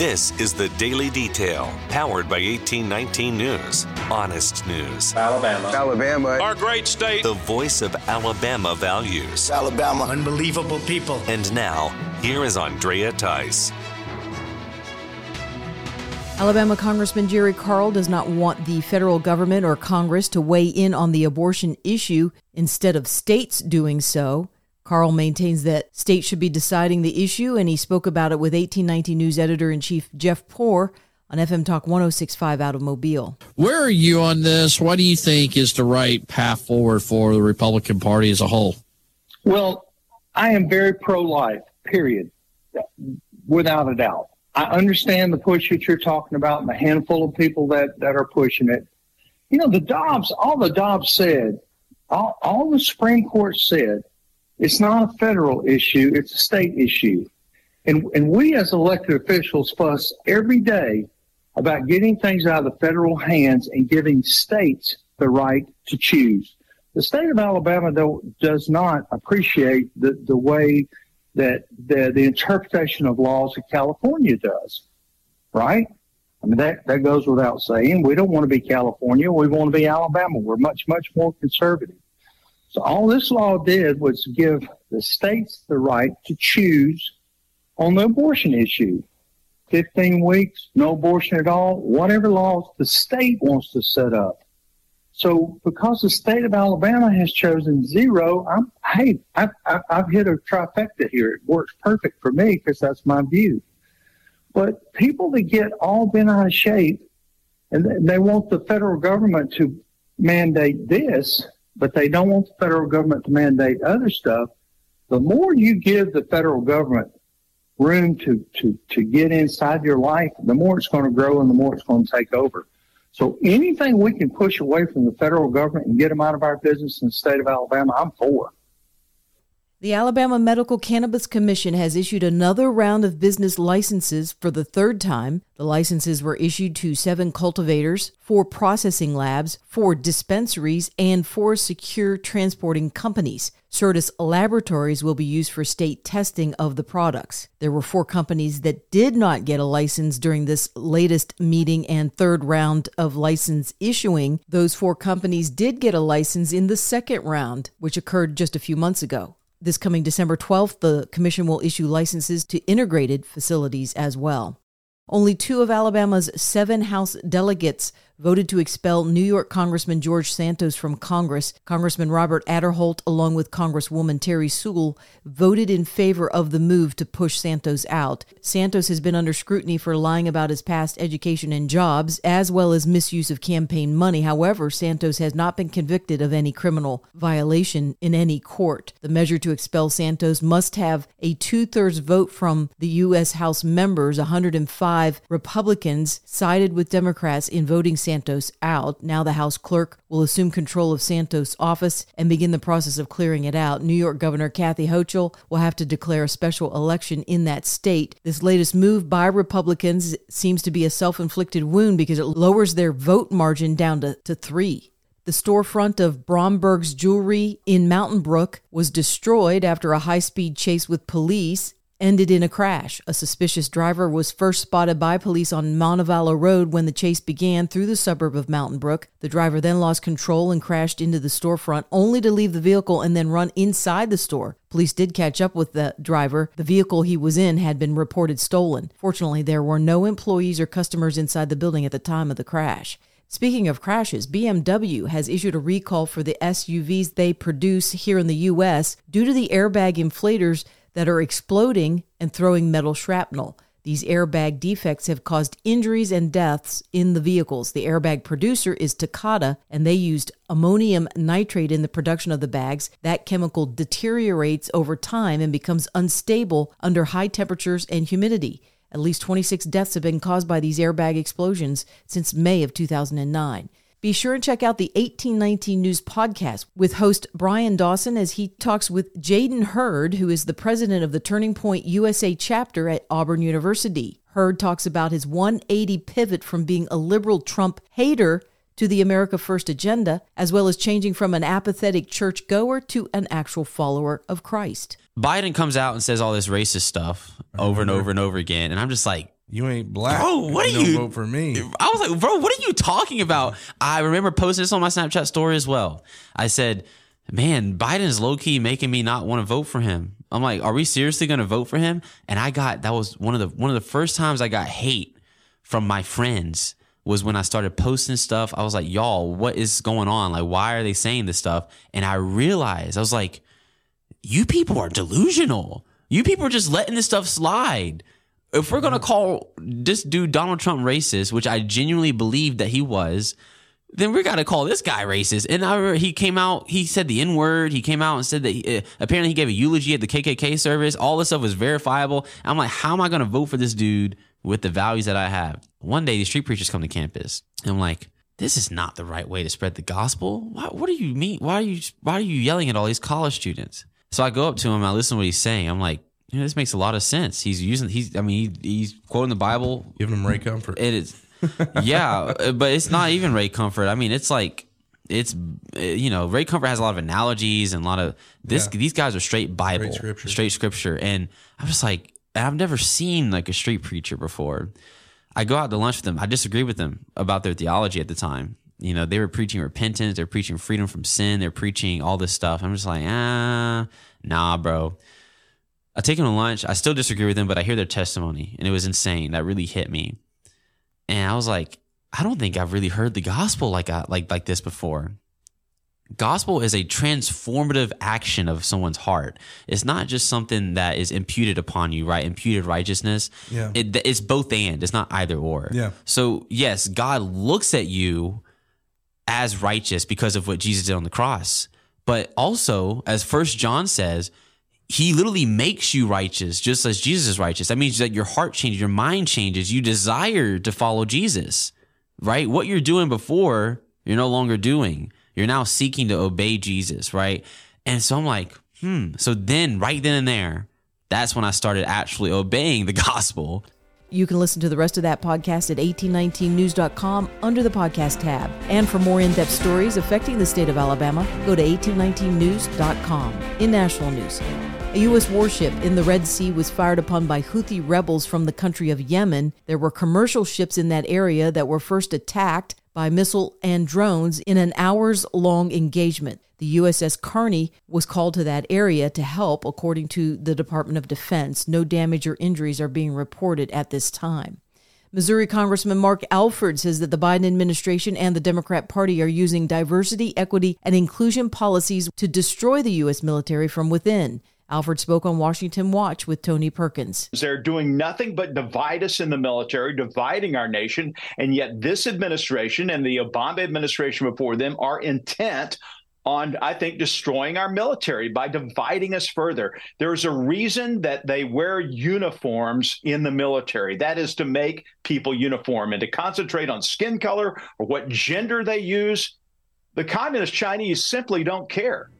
This is the Daily Detail, powered by 1819 News. Honest news. Alabama. Alabama. Our great state. The voice of Alabama values. Alabama. Unbelievable people. And now, here is Andrea Tice. Alabama Congressman Jerry Carl does not want the federal government or Congress to weigh in on the abortion issue instead of states doing so. Carl maintains that states should be deciding the issue, and he spoke about it with 1819 News editor in chief Jeff Poor on FM Talk 1065 out of Mobile. Where are you on this? What do you think is the right path forward for the Republican Party as a whole? Well, I am very pro life, period, without a doubt. I understand the push that you're talking about and the handful of people that, that are pushing it. You know, the Dobbs, all the Dobbs said, all, all the Supreme Court said it's not a federal issue, it's a state issue. And, and we as elected officials fuss every day about getting things out of the federal hands and giving states the right to choose. The state of Alabama, though, does not appreciate the, the way that the, the interpretation of laws that California does, right? I mean, that, that goes without saying. We don't want to be California. We want to be Alabama. We're much, much more conservative. So all this law did was give the states the right to choose on the abortion issue. 15 weeks, no abortion at all, whatever laws the state wants to set up. So because the state of Alabama has chosen zero, I'm, hey, I've, I've hit a trifecta here. It works perfect for me because that's my view. But people that get all bent out of shape and they want the federal government to mandate this, but they don't want the federal government to mandate other stuff. The more you give the federal government room to, to, to get inside your life, the more it's going to grow and the more it's going to take over. So anything we can push away from the federal government and get them out of our business in the state of Alabama, I'm for. The Alabama Medical Cannabis Commission has issued another round of business licenses for the third time. The licenses were issued to seven cultivators, four processing labs, four dispensaries, and four secure transporting companies. Certus Laboratories will be used for state testing of the products. There were four companies that did not get a license during this latest meeting and third round of license issuing. Those four companies did get a license in the second round, which occurred just a few months ago. This coming December 12th, the Commission will issue licenses to integrated facilities as well. Only two of Alabama's seven House delegates voted to expel New York Congressman George Santos from Congress. Congressman Robert Aderholt, along with Congresswoman Terri Sewell, voted in favor of the move to push Santos out. Santos has been under scrutiny for lying about his past education and jobs, as well as misuse of campaign money. However, Santos has not been convicted of any criminal violation in any court. The measure to expel Santos must have a two thirds vote from the U.S. House members. 105 Republicans sided with Democrats in voting Santos out. Now the House clerk will assume control of Santos' office and begin the process of clearing it out. New York Governor Kathy Hochul will have to declare a special election in that state. This latest move by Republicans seems to be a self inflicted wound because it lowers their vote margin down to, to three. The storefront of Bromberg's Jewelry in Mountain Brook was destroyed after a high speed chase with police ended in a crash. A suspicious driver was first spotted by police on Montevallo Road when the chase began through the suburb of Mountain Brook. The driver then lost control and crashed into the storefront, only to leave the vehicle and then run inside the store. Police did catch up with the driver. The vehicle he was in had been reported stolen. Fortunately, there were no employees or customers inside the building at the time of the crash. Speaking of crashes, BMW has issued a recall for the SUVs they produce here in the U.S. due to the airbag inflators that are exploding and throwing metal shrapnel. These airbag defects have caused injuries and deaths in the vehicles. The airbag producer is Takata, and they used ammonium nitrate in the production of the bags. That chemical deteriorates over time and becomes unstable under high temperatures and humidity. At least 26 deaths have been caused by these airbag explosions since May of 2009. Be sure and check out the 1819 News podcast with host Brian Dawson as he talks with Jaden Heard, who is the president of the Turning Point USA chapter at Auburn University. Heard talks about his 180 pivot from being a liberal Trump hater to the America First agenda, as well as changing from an apathetic churchgoer to an actual follower of Christ. Biden comes out and says all this racist stuff over and over and over again. And I'm just like, You ain't black. Bro, what are you- vote for me? I was like, bro, what are you talking about? I remember posting this on my Snapchat story as well. I said, man, Biden is low key making me not want to vote for him. I'm like, are we seriously going to vote for him? And I got that was one of the one of the first times I got hate from my friends was when I started posting stuff. I was like, y'all, what is going on? Like, why are they saying this stuff? And I realized I was like, you people are delusional. You people are just letting this stuff slide. If we're gonna call this dude Donald Trump racist, which I genuinely believe that he was, then we got to call this guy racist. And I remember he came out, he said the N word. He came out and said that he, uh, apparently he gave a eulogy at the KKK service. All this stuff was verifiable. I'm like, how am I going to vote for this dude with the values that I have? One day, these street preachers come to campus. And I'm like, this is not the right way to spread the gospel. Why, what do you mean? Why are you why are you yelling at all these college students? So I go up to him, I listen to what he's saying. I'm like, know, this makes a lot of sense. He's using he's I mean he, he's quoting the Bible Giving them Ray Comfort. it is, yeah, but it's not even Ray Comfort. I mean, it's like it's you know Ray Comfort has a lot of analogies and a lot of this. Yeah. These guys are straight Bible, Straight scripture. straight scripture, and I'm just like I've never seen like a street preacher before. I go out to lunch with them. I disagree with them about their theology at the time. You know, they were preaching repentance. They're preaching freedom from sin. They're preaching all this stuff. I'm just like, ah, nah, bro. I take him to lunch. I still disagree with them, but I hear their testimony, and it was insane. That really hit me. And I was like, I don't think I've really heard the gospel like I, like like this before. Gospel is a transformative action of someone's heart. It's not just something that is imputed upon you, right? Imputed righteousness. Yeah. It, it's both and. It's not either or. Yeah. So yes, God looks at you as righteous because of what Jesus did on the cross. But also, as First John says, he literally makes you righteous just as Jesus is righteous. That means that your heart changes, your mind changes, you desire to follow Jesus, right? What you're doing before, you're no longer doing. You're now seeking to obey Jesus, right? And so I'm like, hmm. So then, right then and there, that's when I started actually obeying the gospel. You can listen to the rest of that podcast at 1819news.com under the podcast tab. And for more in depth stories affecting the state of Alabama, go to 1819news.com. In national news, a U.S. warship in the Red Sea was fired upon by Houthi rebels from the country of Yemen. There were commercial ships in that area that were first attacked by missile and drones in an hours long engagement. The USS Carney was called to that area to help, according to the Department of Defense. No damage or injuries are being reported at this time. Missouri Congressman Mark Alford says that the Biden administration and the Democrat Party are using diversity, equity, and inclusion policies to destroy the U.S. military from within. Alford spoke on Washington Watch with Tony Perkins. They're doing nothing but divide us in the military, dividing our nation. And yet, this administration and the Obama administration before them are intent on, I think, destroying our military by dividing us further. There's a reason that they wear uniforms in the military. That is to make people uniform and to concentrate on skin color or what gender they use. The communist Chinese simply don't care.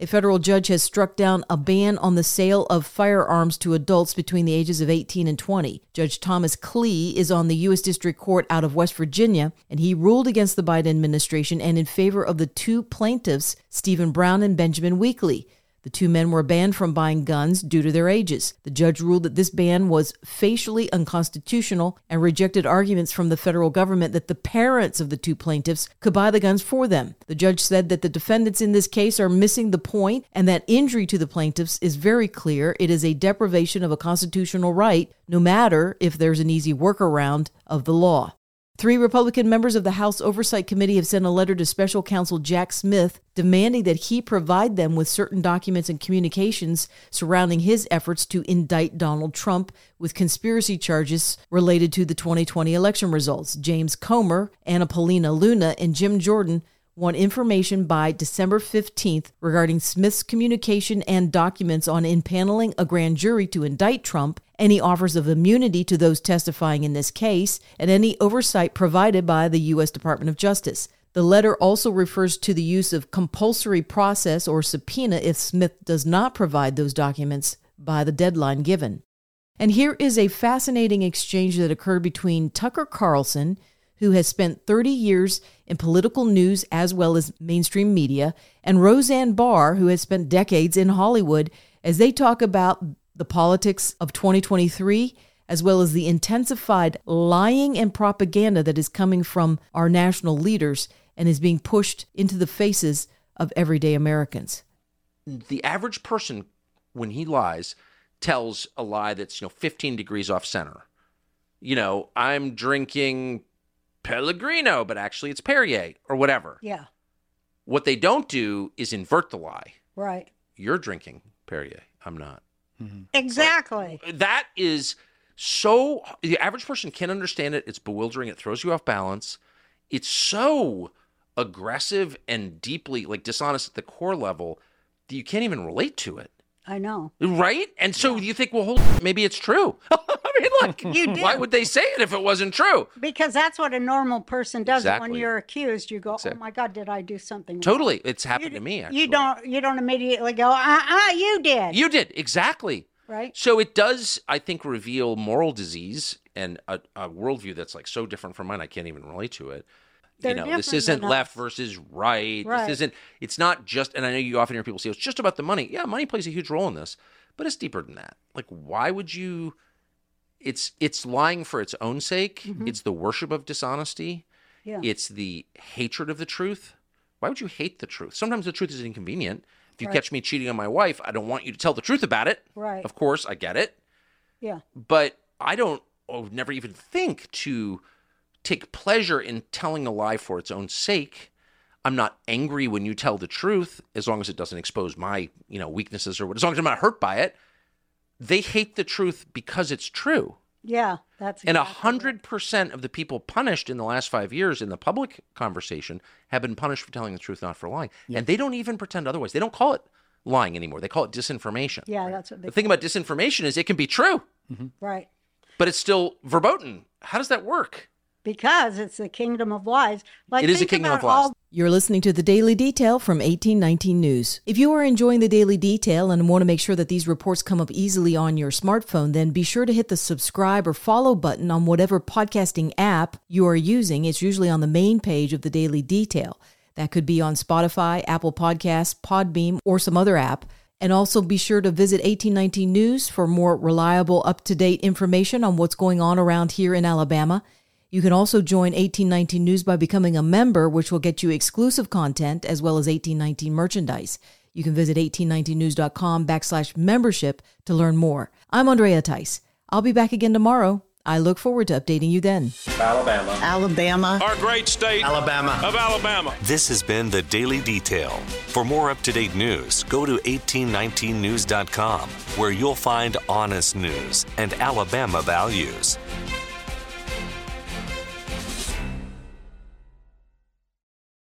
A federal judge has struck down a ban on the sale of firearms to adults between the ages of 18 and 20. Judge Thomas Kleeh is on the U.S. District Court out of West Virginia, and he ruled against the Biden administration and in favor of the two plaintiffs, Stephen Brown and Benjamin Weekley. The two men were banned from buying guns due to their ages. The judge ruled that this ban was facially unconstitutional and rejected arguments from the federal government that the parents of the two plaintiffs could buy the guns for them. The judge said that the defendants in this case are missing the point and that injury to the plaintiffs is very clear. It is a deprivation of a constitutional right, no matter if there's an easy workaround of the law. Three Republican members of the House Oversight Committee have sent a letter to special counsel Jack Smith demanding that he provide them with certain documents and communications surrounding his efforts to indict Donald Trump with conspiracy charges related to the 2020 election results. James Comer, Anna Paulina Luna, and Jim Jordan want information by December 15th regarding Smith's communication and documents on impaneling a grand jury to indict Trump, any offers of immunity to those testifying in this case, and any oversight provided by the U.S. Department of Justice. The letter also refers to the use of compulsory process or subpoena if Smith does not provide those documents by the deadline given. And here is a fascinating exchange that occurred between Tucker Carlson, who has spent 30 years in political news as well as mainstream media, and Roseanne Barr, who has spent decades in Hollywood, as they talk about the politics of 2023 as well as the intensified lying and propaganda that is coming from our national leaders and is being pushed into the faces of everyday Americans. The average person, when he lies, tells a lie that's you know 15 degrees off center. You know, I'm drinking Pellegrino, but actually it's Perrier or whatever. Yeah. What they don't do is invert the lie. Right. You're drinking Perrier. I'm not. Mm-hmm. Exactly. That is so the average person can't understand it. It's bewildering. It throws you off balance. It's so aggressive and deeply like dishonest at the core level that you can't even relate to it. I know. Right? And so you think, well, hold maybe it's true. Like, You do. why would they say it if it wasn't true? Because that's what a normal person does. When you're accused, you go, Exactly. "Oh my God, did I do something?" wrong?" Totally. It's You, happened d- to me, actually. you don't. You don't immediately go, "Uh, uh you did." You did. Exactly. right. So it does, I think, reveal moral disease and a, a worldview that's like so different from mine. I can't even relate to it. They're you know, this isn't left versus right. Right. This isn't. It's not just. And I know you often hear people say it's just about the money. Yeah, money plays a huge role in this, but it's deeper than that. Like, why would you? It's it's lying for its own sake. It's the worship of dishonesty. Mm-hmm. Yeah. It's the hatred of the truth. Why would you hate the truth? Sometimes the truth is inconvenient. If you Right. catch me cheating on my wife, I don't want you to tell the truth about it. Right. Of course, I get it Yeah. but I don't I never even think to take pleasure in telling a lie for its own sake. I'm not angry when you tell the truth as long as it doesn't expose my, you know, weaknesses or what as long as I'm not hurt by it. They hate the truth because it's true. Yeah. That's And a hundred percent of the people punished in the last five years in the public conversation have been punished for telling the truth, not for lying. And they don't even pretend otherwise. They don't call it lying anymore. They call it disinformation. Yeah, that's what they. The thing about disinformation is it can be true, mm-hmm. right. but it's still verboten. How does that work? Because it's the kingdom of lies. Like It is a kingdom of lies. all You're listening to the Daily Detail from 1819 News. If you are enjoying the Daily Detail and want to make sure that these reports come up easily on your smartphone, then be sure to hit the subscribe or follow button on whatever podcasting app you are using. It's usually on the main page of the Daily Detail. That could be on Spotify, Apple Podcasts, Podbean, or some other app. And also be sure to visit 1819 News for more reliable, up to date information on what's going on around here in Alabama. You can also join 1819 News by becoming a member, which will get you exclusive content as well as 1819 merchandise. You can visit 1819news.com backslash membership to learn more. I'm Andrea Tice. I'll be back again tomorrow. I look forward to updating you then. Alabama. Alabama. Our great state Alabama. of Alabama. This has been the Daily Detail. For more up to date news, go to 1819news.com, where you'll find honest news and Alabama values.